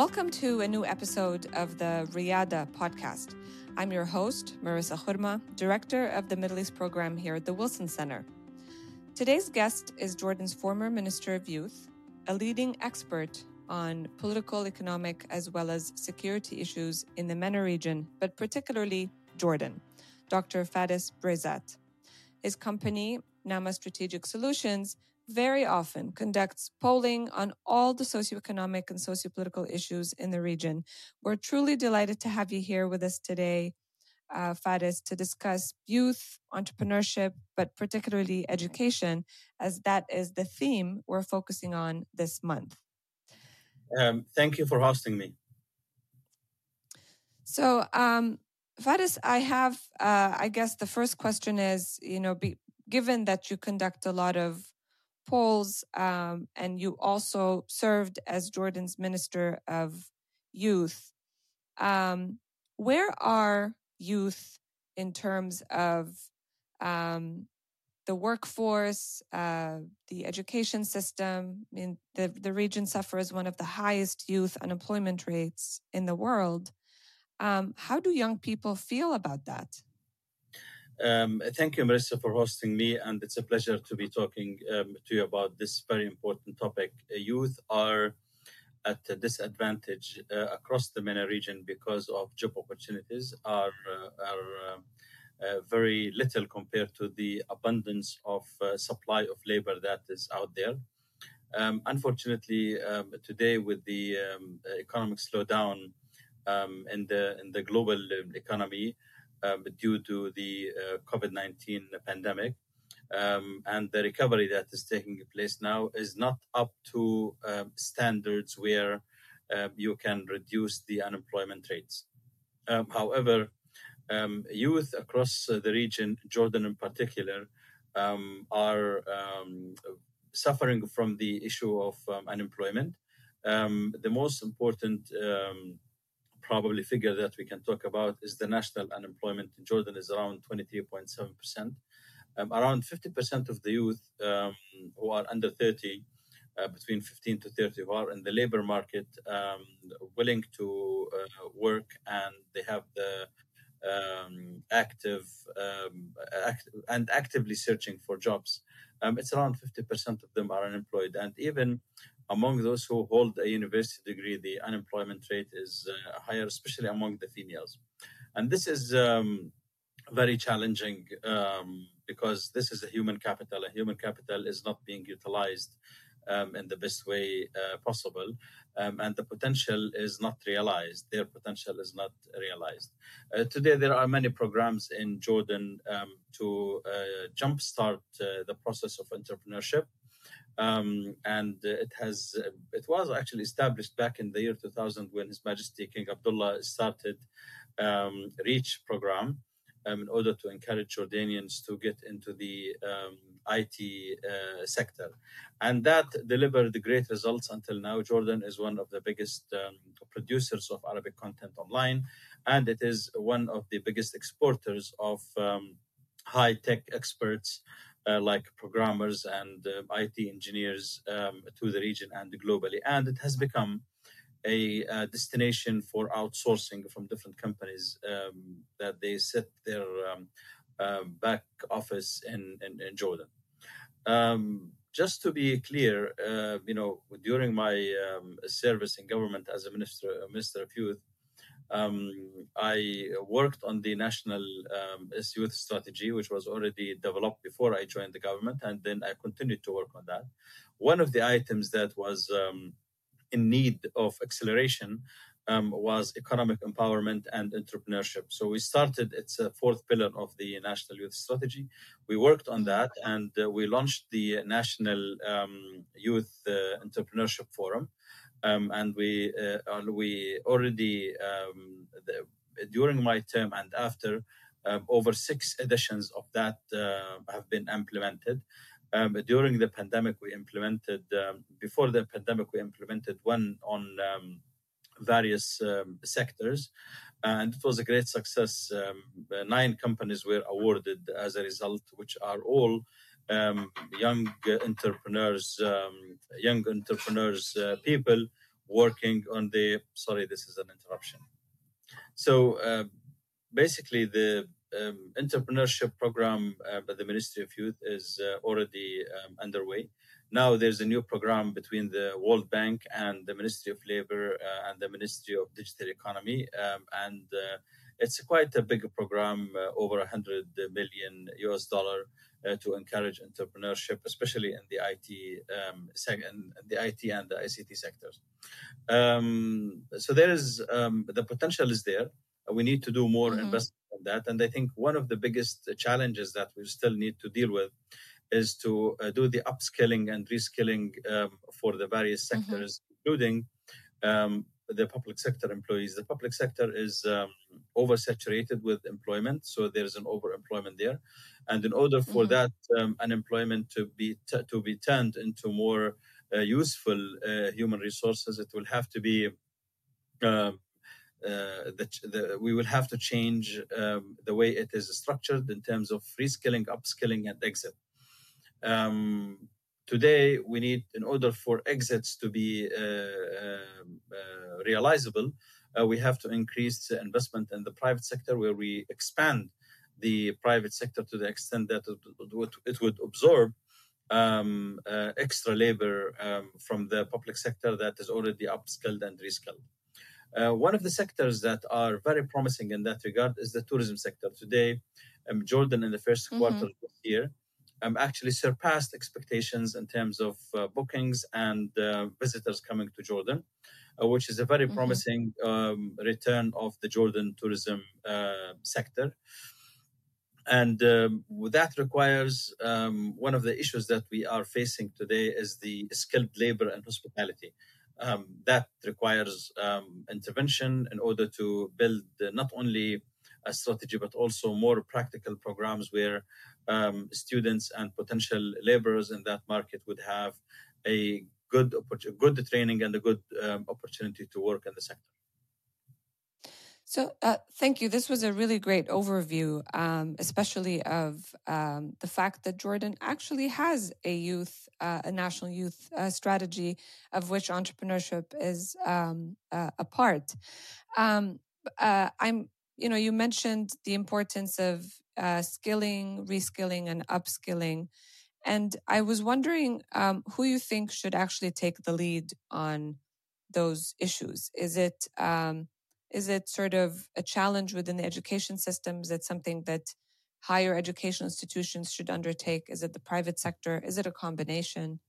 Welcome to a new episode of the Riyadh podcast. I'm your host, Merissa Khurma, Director of the Middle East Program here at the Wilson Center. Today's guest is Jordan's former Minister of Youth, a leading expert on political, economic, as well as security issues in the MENA region, but particularly Jordan, Dr. Fares Braizat. His company, NAMA Strategic Solutions, very often conducts polling on all the socioeconomic and sociopolitical issues in the region. We're truly delighted to have you here with us today, uh, Fares, to discuss youth, entrepreneurship, but particularly education, as that is the theme we're focusing on this month. Um, thank you for hosting me. So, um, Fares, I have, uh, I guess the first question is, you know, be, given that you conduct a lot of polls, um, and you also served as Jordan's Minister of Youth. Um, where are youth in terms of um, the workforce, uh, the education system? I mean, the, the region suffers one of the highest youth unemployment rates in the world. Um, how do young people feel about that? Um, thank you, Merissa, for hosting me, and it's a pleasure to be talking um, to you about this very important topic. Youth are at a disadvantage uh, across the MENA region because of job opportunities are uh, are uh, uh, very little compared to the abundance of uh, supply of labor that is out there. Um, unfortunately, um, today with the um, economic slowdown um, in the in the global economy, um, due to the uh, COVID 19 pandemic. Um, and the recovery that is taking place now is not up to um, standards where uh, you can reduce the unemployment rates. Um, however, youth across uh, the region, Jordan in particular, are suffering from the issue of unemployment. the most important probably figure that we can talk about is the national unemployment in Jordan is around 23.7%. Um, around 50% of the youth um, who are under 30, uh, between 15 to 30, who are in the labor market, um, willing to uh, work and they have the um, active um, act- and actively searching for jobs. Um, it's around 50% of them are unemployed. And even among those who hold a university degree, the unemployment rate is uh, higher, especially among the females. And this is um, very challenging um, because this is a human capital. A human capital is not being utilized um, in the best way uh, possible, um, and the potential is not realized. Their potential is not realized. Uh, today, there are many programs in Jordan um, to uh, jumpstart uh, the process of entrepreneurship um, and it has it was actually established back in the year 2000 when His Majesty King Abdullah started um, Reach program um, in order to encourage Jordanians to get into the um, IT uh, sector, and that delivered great results until now. Jordan is one of the biggest um, producers of Arabic content online, and it is one of the biggest exporters of um, high tech experts uh, like programmers and uh, IT engineers um, to the region and globally. And it has become a, a destination for outsourcing from different companies um, that they set their um, uh, back office in, in, in Jordan. Um, just to be clear, uh, you know, during my um, service in government as a minister, a minister of youth, um, I worked on the national um, youth strategy, which was already developed before I joined the government, and then I continued to work on that. One of the items that was um, in need of acceleration um, was economic empowerment and entrepreneurship. So we started, it's a fourth pillar of the National Youth Strategy. We worked on that and uh, we launched the National um, Youth uh, Entrepreneurship Forum um, and we uh, we already um, the, during my term and after um, over six editions of that uh, have been implemented. Um, during the pandemic, we implemented um, before the pandemic we implemented one on various sectors, and it was a great success. nine companies were awarded as a result, which are all um, young entrepreneurs, um, young entrepreneurs, uh, people working on the. Sorry, this is an interruption. So uh, basically, the um, entrepreneurship program uh, by the Ministry of Youth is uh, already um, underway. Now there's a new program between the World Bank and the Ministry of Labor uh, and the Ministry of Digital Economy, um, and uh, it's quite a big program, uh, over 100 million US dollar. Uh, to encourage entrepreneurship, especially in the IT um, in the IT and the ICT sectors. Um, so there is um, the potential is there. We need to do more mm-hmm. investment that. And I think one of the biggest challenges that we still need to deal with is to uh, do the upskilling and reskilling um, for the various mm-hmm. sectors, mm-hmm. including um, the public sector employees. The public sector is um, oversaturated with employment, so there's an overemployment there. And in order for mm-hmm. that um, unemployment to be t- to be turned into more uh, useful uh, human resources, it will have to be um, uh, that the, we will have to change um, the way it is structured in terms of reskilling, upskilling, and exit. Um, today, we need, in order for exits to be uh, um, uh, realizable, uh, we have to increase the investment in the private sector, where we expand the private sector to the extent that it would, it would absorb um, uh, extra labor um, from the public sector that is already upskilled and reskilled. Uh, one of the sectors that are very promising in that regard is the tourism sector. Today, um, Jordan in the 1st mm-hmm. quarter of this year um, actually surpassed expectations in terms of uh, bookings and uh, visitors coming to Jordan, uh, which is a very mm-hmm. promising um, return of the Jordan tourism uh, sector. And um, that requires um, one of the issues that we are facing today is the skilled labor and hospitality um, that requires um, intervention in order to build not only a strategy but also more practical programs where um, students and potential laborers in that market would have a good good training and a good um, opportunity to work in the sector. So, uh, thank you. This was a really great overview, um, especially of um, the fact that Jordan actually has a youth, uh, a national youth uh, strategy, of which entrepreneurship is um, a part. Um, uh, I'm, you know, you mentioned the importance of uh, skilling, reskilling, and upskilling, and I was wondering um, who you think should actually take the lead on those issues. Is it um, is it sort of a challenge within the education system? Is it something that higher education institutions should undertake? Is it the private sector? Is it a combination?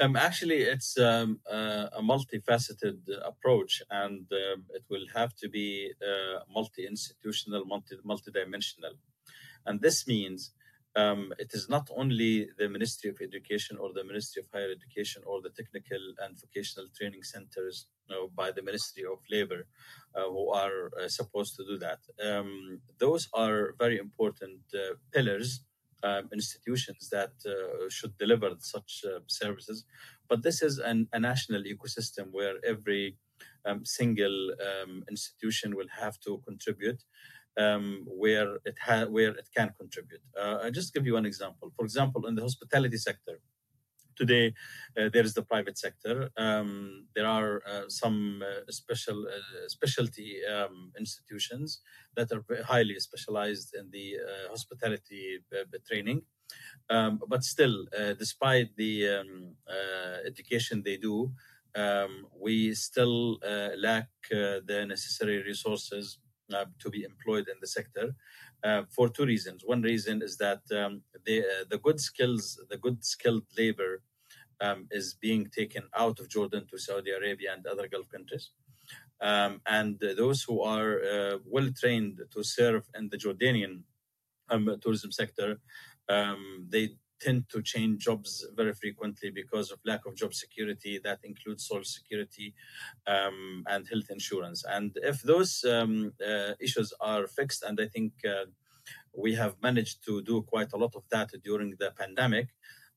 Um, actually, it's um, uh, a multifaceted approach, and um, it will have to be uh, multi-institutional, multi multi-dimensional. And this means um, it is not only the Ministry of Education or the Ministry of Higher Education or the technical and vocational training centers you know, by the Ministry of Labor uh, who are uh, supposed to do that. Um, those are very important uh, pillars, um, institutions that uh, should deliver such uh, services. But this is an, a national ecosystem where every um, single um, institution will have to contribute um, where it ha- where it can contribute. Uh, I'll just give you one example. For example, in the hospitality sector, today uh, there is the private sector. Um, there are uh, some uh, special uh, specialty um, institutions that are highly specialized in the uh, hospitality training. Um, but still, despite the um, education they do, um, we still lack the necessary resources uh, to be employed in the sector uh, for two reasons. One reason is that um, the uh, the good skills, the good skilled labor, um, is being taken out of Jordan to Saudi Arabia and other Gulf countries. Um, and those who are uh, well trained to serve in the Jordanian um, tourism sector, um, they tend to change jobs very frequently because of lack of job security. That includes social security um, and health insurance. And if those um, uh, issues are fixed, and I think uh, we have managed to do quite a lot of that during the pandemic.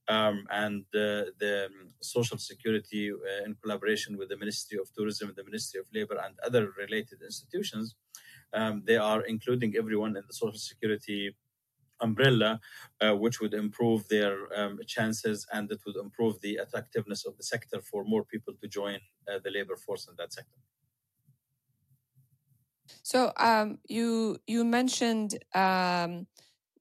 Um, and uh, the social security uh, in collaboration with the Ministry of Tourism, the Ministry of Labor, and other related institutions, um, they are including everyone in the social security umbrella, uh, which would improve their um, chances and it would improve the attractiveness of the sector for more people to join uh, the labor force in that sector. So um, you you mentioned um,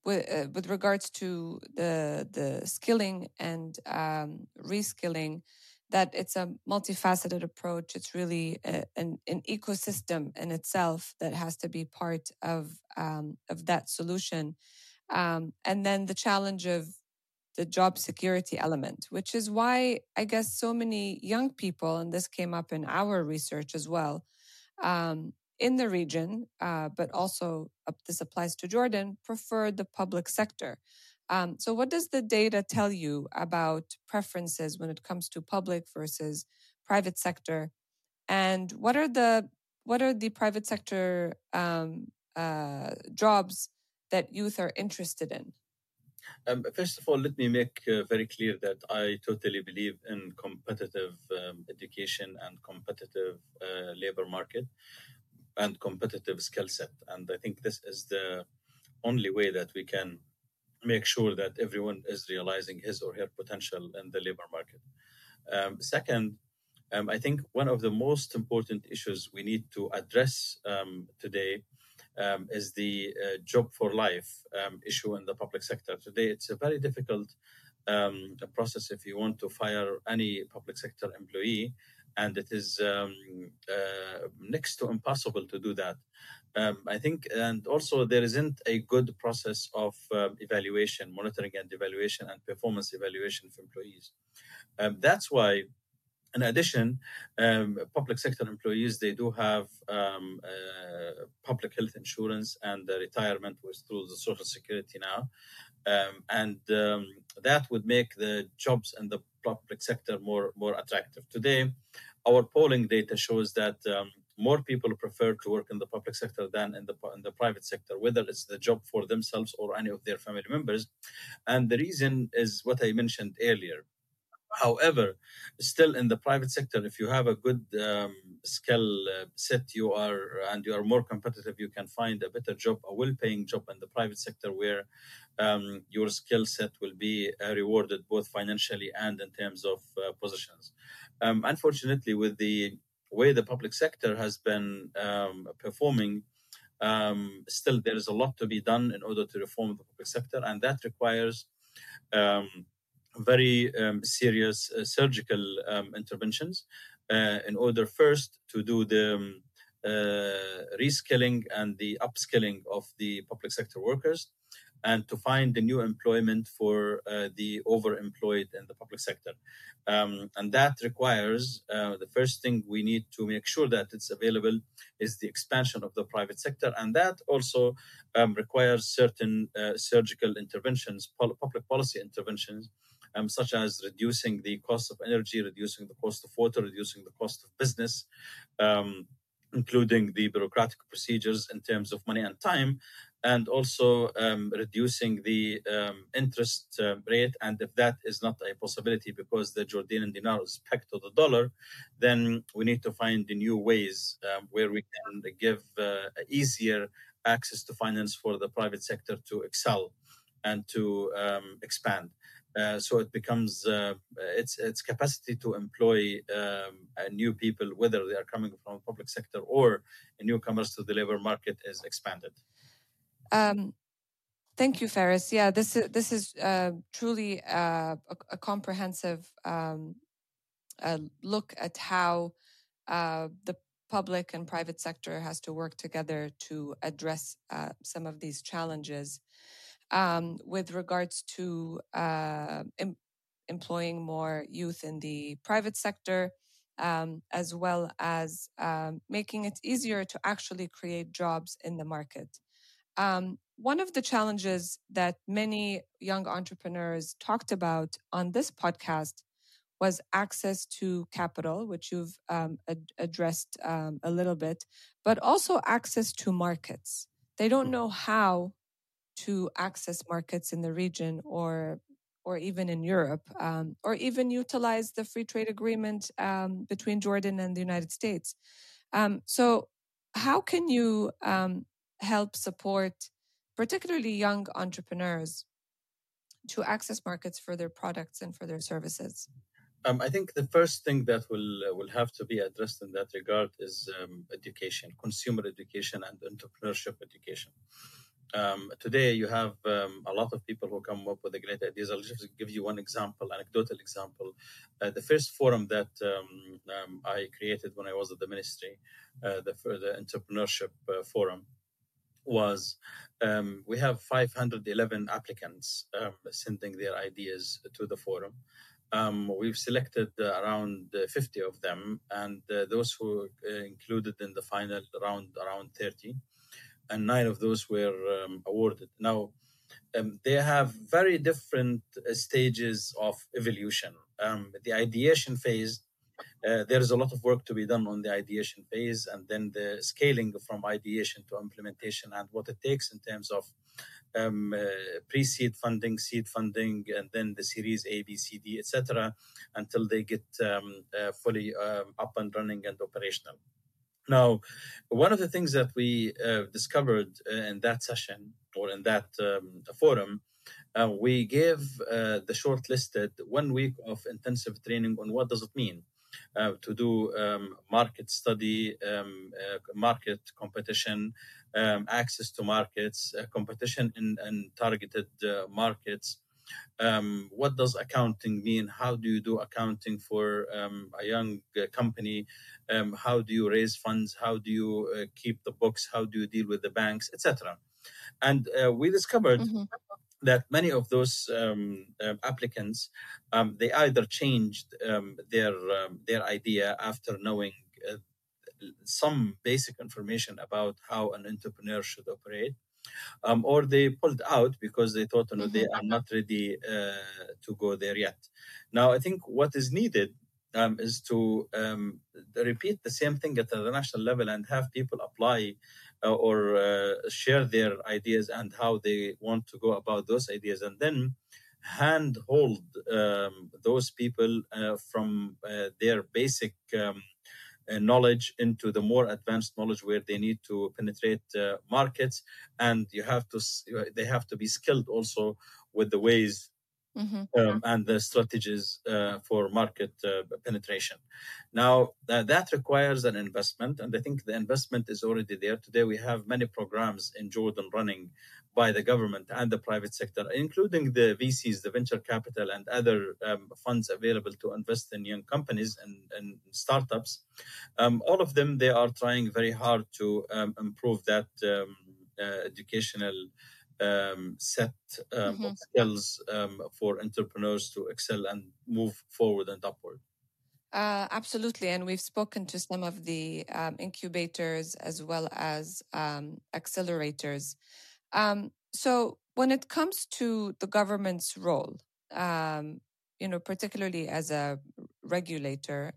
with uh, with regards to the the skilling and um, reskilling that it's a multifaceted approach. It's really a, an, an, ecosystem in itself that has to be part of um, of that solution. Um, and then the challenge of the job security element, which is why I guess so many young people, and this came up in our research as well, um, in the region, uh, but also uh, this applies to Jordan, prefer the public sector. Um, so, what does the data tell you about preferences when it comes to public versus private sector, and what are the what are the private sector um, uh, jobs that youth are interested in? Um, first of all, let me make uh, very clear that I totally believe in competitive um, education and competitive uh, labor market and competitive skill set. And I think this is the only way that we can make sure that everyone is realizing his or her potential in the labor market. Um, second, um, I think one of the most important issues we need to address um, today um, is the uh, job for life um, issue in the public sector. Today, it's a very difficult um, process if you want to fire any public sector employee and it is um, uh, next to impossible to do that. Um, I think, and also there isn't a good process of uh, evaluation, monitoring and evaluation, and performance evaluation for employees. Um, that's why in addition, um, public sector employees they do have um, uh, public health insurance and retirement was through the social security now, um, and um, that would make the jobs in the public sector more more attractive. Today, our polling data shows that um, more people prefer to work in the public sector than in the in the private sector, whether it's the job for themselves or any of their family members. And the reason is what I mentioned earlier. However, still in the private sector, if you have a good um, skill uh, set, you are and you are more competitive, you can find a better job, a well-paying job in the private sector where um, your skill set will be uh, rewarded both financially and in terms of uh, positions. Um, unfortunately, with the way the public sector has been um, performing, um, still there is a lot to be done in order to reform the public sector, and that requires um, very um, serious uh, surgical um, interventions uh, in order first to do the um, uh, reskilling and the upskilling of the public sector workers and to find the new employment for uh, the overemployed in the public sector. Um, and that requires uh, the first thing we need to make sure that it's available is the expansion of the private sector. And that also um, requires certain uh, surgical interventions, pol- public policy interventions. Um, such as reducing the cost of energy, reducing the cost of water, reducing the cost of business, um, including the bureaucratic procedures in terms of money and time, and also um, reducing the um, interest uh, rate. And if that is not a possibility because the Jordanian dinar is pegged to the dollar, then we need to find new ways um, where we can give uh, easier access to finance for the private sector to excel and to um, expand. Uh, so it becomes uh, its its capacity to employ um, new people, whether they are coming from the public sector or newcomers to the labor market, is expanded. Um, thank you, Fares. Yeah, this is this is uh, truly uh, a, a, comprehensive um, look at how uh, the public and private sector has to work together to address uh, some of these challenges. Um, with regards to uh, em- employing more youth in the private sector, um, as well as um, making it easier to actually create jobs in the market. Um, one of the challenges that many young entrepreneurs talked about on this podcast was access to capital, which you've um, ad- addressed um, a little bit, but also access to markets. They don't know how to access markets in the region or or even in Europe, um, or even utilize the free trade agreement um, between Jordan and the United States. Um, so, how can you um, help support particularly young entrepreneurs, to access markets for their products and for their services? Um, I think the first thing that will uh, will have to be addressed in that regard is um, education, consumer education, and entrepreneurship education. Um, today, you have um, a lot of people who come up with great ideas. I'll just give you one example, anecdotal example. Uh, the first forum that um, um, I created when I was at the ministry, uh, the, the entrepreneurship uh, forum, was um, we have 511 applicants um, sending their ideas to the forum. Um, we've selected uh, around uh, 50 of them, and uh, those who uh, included in the final round around 30, and nine of those were um, awarded. Now, um, they have very different uh, stages of evolution. Um, the ideation phase uh, there is a lot of work to be done on the ideation phase and then the scaling from ideation to implementation and what it takes in terms of um, uh, pre-seed funding, seed funding, and then the series A, B, C, D, etc., until they get um, uh, fully um, up and running and operational. Now, one of the things that we uh, discovered in that session or in that um, forum uh, we gave uh, the shortlisted one week of intensive training on what does it mean uh, to do um, market study, um, uh, market competition, um, access to markets, uh, competition in, in targeted markets. Um, what does accounting mean? How do you do accounting for um, a young uh, company? Um, how do you raise funds? How do you keep the books? How do you deal with the banks, etc. And we discovered mm-hmm that many of those um, uh, applicants um, they either changed um, their um, their idea after knowing uh, some basic information about how an entrepreneur should operate um, or they pulled out because they thought you know, mm-hmm. they are not ready uh, to go there yet now i think what is needed um, is to repeat the same thing at the national level and have people apply uh, or uh, share their ideas and how they want to go about those ideas and then handhold um, those people uh, from their basic um, knowledge into the more advanced knowledge where they need to penetrate uh, markets. And you have to they have to be skilled also with the ways Mm-hmm. Um, and the strategies uh, for market uh, penetration. Now, uh, that requires an investment, and I think the investment is already there. Today, we have many programs in Jordan running by the government and the private sector, including the VCs, the venture capital, and other um, funds available to invest in young companies and, and startups. Um, all of them, they are trying very hard to um, improve that um, uh, educational um, set um, mm-hmm. of skills um, for entrepreneurs to excel and move forward and upward. Uh, absolutely. And we've spoken to some of the um, incubators as well as um, accelerators. Um, so, when it comes to the government's role, you know, particularly as a regulator,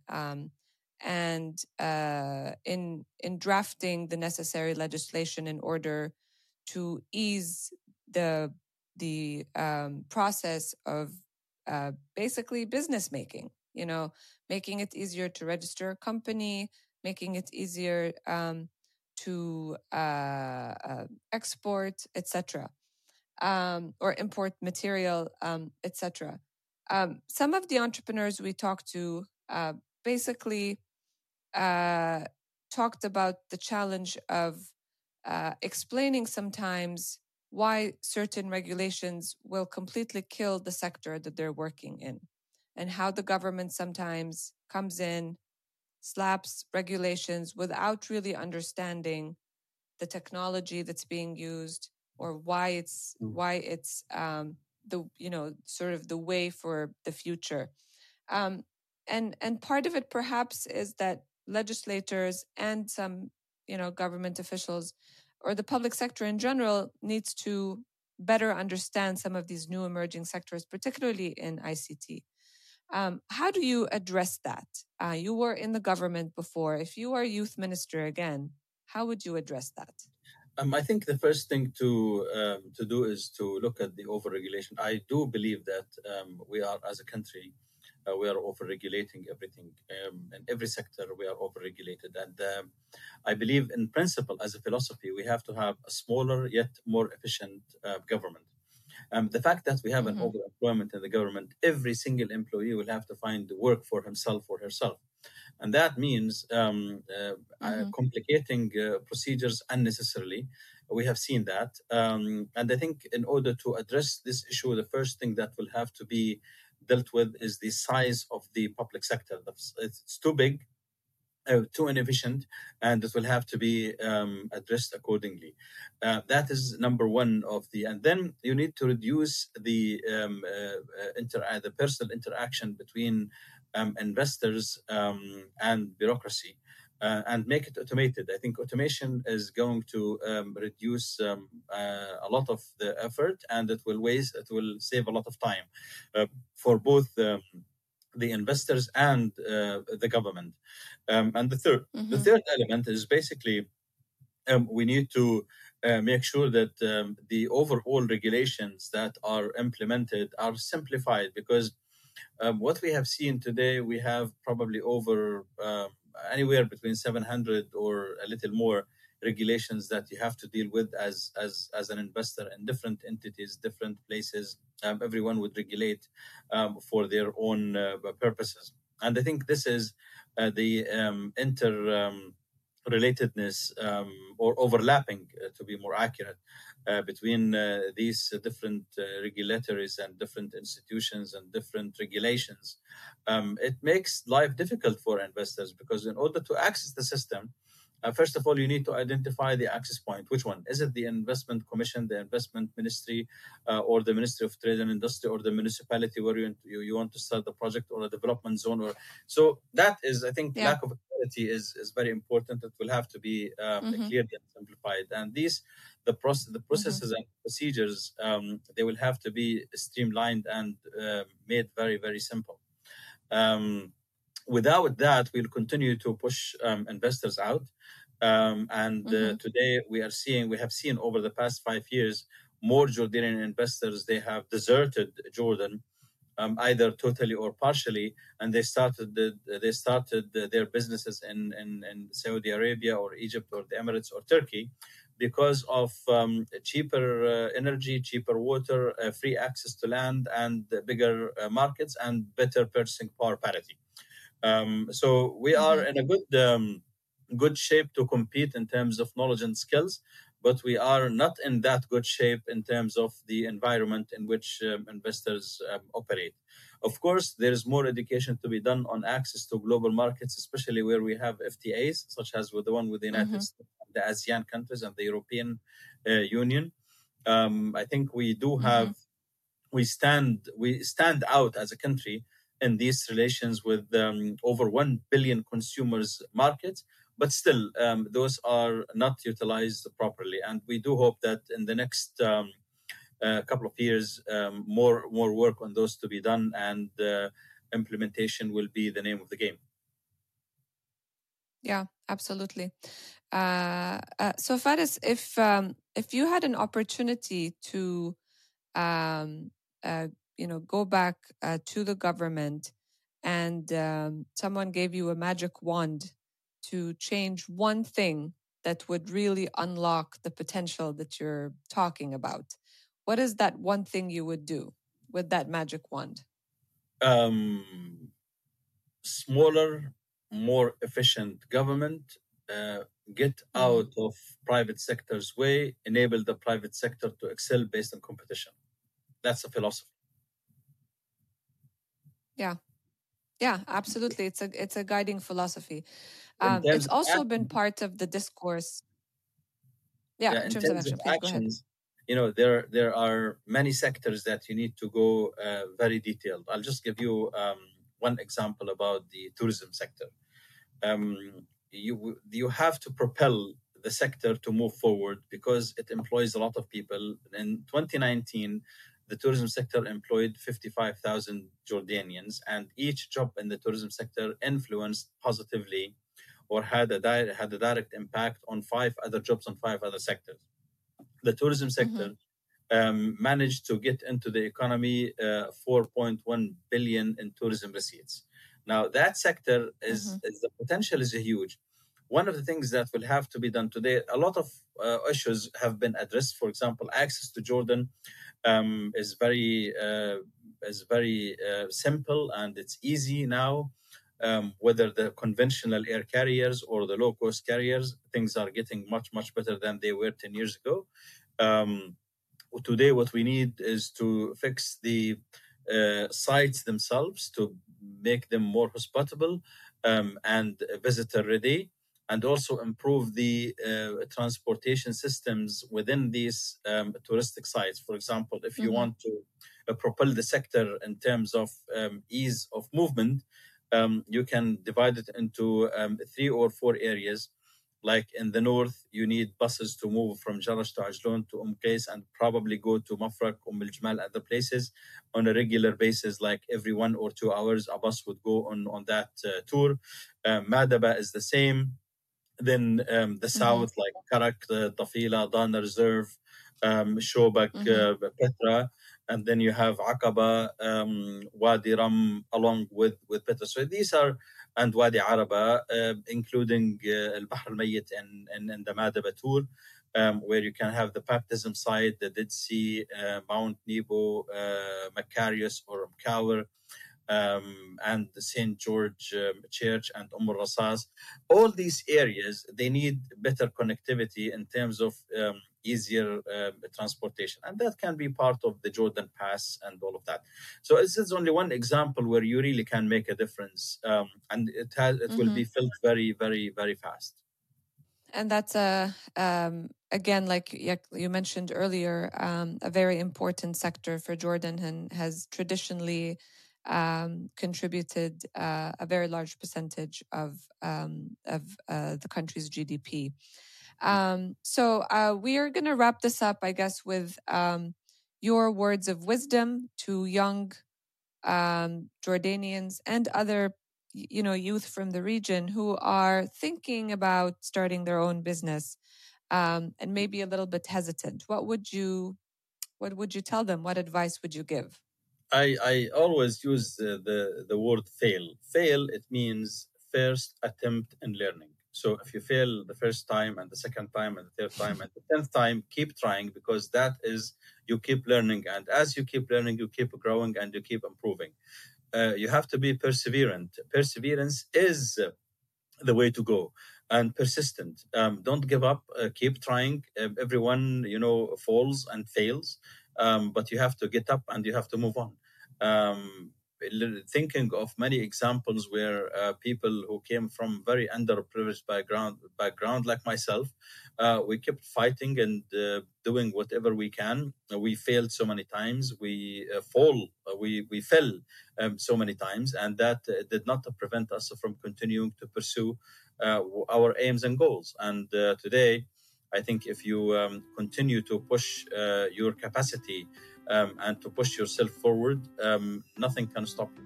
and uh, in in drafting the necessary legislation in order to ease the the um, process of uh, basically business making. You know, making it easier to register a company, making it easier um, to uh, uh, export, etc., um, or import material, um, etc. Um, some of the entrepreneurs we talked to uh, basically uh, talked about the challenge of uh, explaining sometimes why certain regulations will completely kill the sector that they're working in and how the government sometimes comes in slaps regulations without really understanding the technology that's being used or why it's mm. why it's um, the you know sort of the way for the future um, and and part of it perhaps is that legislators and some you know government officials or the public sector in general needs to better understand some of these new emerging sectors, particularly in ICT. Um, how do you address that? Uh, you were in the government before. If you are youth minister again, how would you address that? Um, I think the first thing to um, to do is to look at the overregulation. I do believe that um, we are, as a country, uh, we are over-regulating everything. Um, in every sector, we are over-regulated. And um, I believe, in principle, as a philosophy, we have to have a smaller yet more efficient uh, government. Um, the fact that we have mm-hmm. an overemployment in the government, every single employee will have to find work for himself or herself. And that means um, uh, uh mm-hmm. complicating uh, procedures unnecessarily. We have seen that. Um, and I think in order to address this issue, the first thing that will have to be dealt with is the size of the public sector. It's too big, uh, too inefficient, and it will have to be um, addressed accordingly. Uh, that is number one of the, and then you need to reduce the um, uh, uh inter, uh, the personal interaction between um, investors um, and bureaucracy uh, and make it automated. I think automation is going to um, reduce um, uh, a lot of the effort, and it will waste. It will save a lot of time uh, for both um, the investors and uh, the government. Um, and the 3rd mm-hmm. the third element is basically um, we need to. Uh, make sure that um, the overall regulations that are implemented are simplified because what we have seen today, we have probably over anywhere between 700 or a little more regulations that you have to deal with as as as an investor in different entities different places um, everyone would regulate um, for their own uh, purposes. And i think this is uh, the um, inter um, relatedness um, or overlapping uh, to be more accurate between uh, these different uh, regulatories and different institutions and different regulations, um, it makes life difficult for investors because in order to access the system, uh, first of all, you need to identify the access point. Which one? Is it the investment commission, the investment ministry, uh, or the Ministry of Trade and Industry, or the municipality where you, you, you, want to start the project, or a development zone? Or so that is, I think, yeah. lack of is is very important. It will have to be um, mm-hmm. clearly and simplified. And these the process, the mm-hmm. processes mm-hmm. and procedures, um, they will have to be streamlined and uh, made very very simple. Um, without that, we'll continue to push um, investors out. Um, and uh, mm-hmm. today we are seeing, we have seen over the past five years, more Jordanian investors, they have deserted Jordan. Um, either totally or partially, and they started the, they started the, their businesses in, in, in Saudi Arabia or Egypt or the Emirates or Turkey, because of um, cheaper uh, energy, cheaper water, uh, free access to land, and bigger uh, markets and better purchasing power parity. Um, so we are mm-hmm. in a good um, good shape to compete in terms of knowledge and skills, but we are not in that good shape in terms of the environment in which um, investors um, operate. Of course, there is more education to be done on access to global markets, especially where we have FTAs, such as with the one with the United mm-hmm. States, the ASEAN countries, and the European uh, Union. Um, I think we do have mm-hmm. we stand we stand out as a country in these relations with um, over 1 billion consumers markets but still um, those are not utilized properly. And we do hope that in the next um, uh, couple of years um, more more work on those to be done and uh, implementation will be the name of the game. Yeah absolutely. Uh, uh so Fares, if um, if you had an opportunity to um, uh, you know go back uh, to the government and um, someone gave you a magic wand to change one thing that would really unlock the potential that you're talking about what is that one thing you would do with that magic wand um, smaller more efficient government uh, get mm-hmm. out of private sector's way enable the private sector to excel based on competition that's a philosophy yeah. Yeah, absolutely. It's a it's a guiding philosophy. Um, it's also been part of the discourse. Yeah, yeah in, terms, terms, of, action, of actions, you know, there there are many sectors that you need to go uh, very detailed. I'll just give you um, one example about the tourism sector. Um, you you have to propel the sector to move forward because it employs a lot of people. In 2019, the tourism sector employed 55,000 Jordanians, and each job in the tourism sector influenced positively or had a, di- had a direct impact on five other jobs on five other sectors. The tourism sector mm-hmm. um, managed to get into the economy uh, 4.1 billion in tourism receipts. Now that sector is, mm-hmm. is, the potential is huge. One of the things that will have to be done today, a lot of uh, issues have been addressed. For example, access to Jordan um, is very uh, is very uh, simple and it's easy now. Um, whether the conventional air carriers or the low cost carriers, things are getting much much better than they were ten years ago. Um, today, what we need is to fix the uh, sites themselves to make them more hospitable um, and visitor ready and also improve the uh, transportation systems within these um, touristic sites. For example, if you mm-hmm. want to uh, propel the sector in terms of um, ease of movement, um, you can divide it into um, three or four areas. Like in the north, you need buses to move from Jarash to Ajloun to Umm Qais and probably go to Mafraq, Umm al Jamal, other places on a regular basis. Like every one or two hours, a bus would go on, on that uh, tour. Uh, Madaba is the same. Then um, the mm-hmm. south, like Karak, the Tafila, Dana Reserve, um, Shobak, mm-hmm. uh, Petra, and then you have Aqaba, um, Wadi Ram, along with with Petra. So these are and Wadi Araba, uh, including Al Bahr Al and, and, and the Madaba tour, um, where you can have the baptism site, the Dead Sea, uh, Mount Nebo, uh, Machaerus or Mkawar, um, and the St. George um, Church and Umm Rasas. All these areas, they need better connectivity in terms of um, easier uh, transportation. And that can be part of the Jordan Pass and all of that. So this is only one example where you really can make a difference. Um, and it, has, it mm-hmm. will be mm-hmm. filled very, very, very fast. And that's a, um, again, like you mentioned earlier, um, a very important sector for Jordan and has traditionally um, contributed uh, a very large percentage of um, of uh, the country's GDP. Um, so uh, we are going to wrap this up, I guess, with um, your words of wisdom to young um, Jordanians and other, you know, youth from the region who are thinking about starting their own business um, and maybe a little bit hesitant. What would you, what would you tell them? What advice would you give? I, I always use the, the, the word fail. Fail, it means first attempt in learning. So if you fail the first time and the second time and the third time and the tenth time, keep trying because that is you keep learning. And as you keep learning, you keep growing and you keep improving. Uh, you have to be perseverant. Perseverance is the way to go and persistent. Um, don't give up. Uh, keep trying. Everyone, you know, falls and fails um, but you have to get up and you have to move on. Um, thinking of many examples where uh, people who came from very underprivileged background, background like myself, uh, we kept fighting and uh, doing whatever we can. we failed so many times. We uh, fall. Uh, we we fell um, so many times, and that uh, did not prevent us from continuing to pursue our aims and goals. And today, I think if you um, continue to push uh, your capacity um, and to push yourself forward, um, nothing can stop you.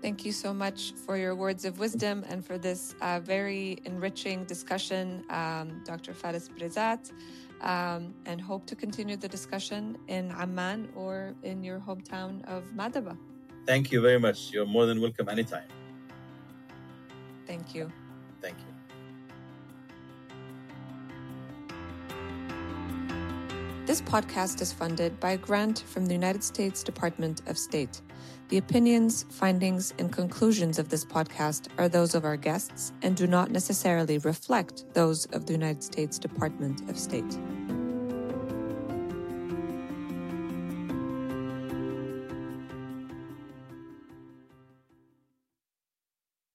Thank you so much for your words of wisdom and for this uh, very enriching discussion, um, Dr. Fares Braizat. Um, and hope to continue the discussion in Amman or in your hometown of Madaba. Thank you very much. You're more than welcome anytime. Thank you. Thank you. This podcast is funded by a grant from the United States Department of State. The opinions, findings, and conclusions of this podcast are those of our guests and do not necessarily reflect those of the United States Department of State.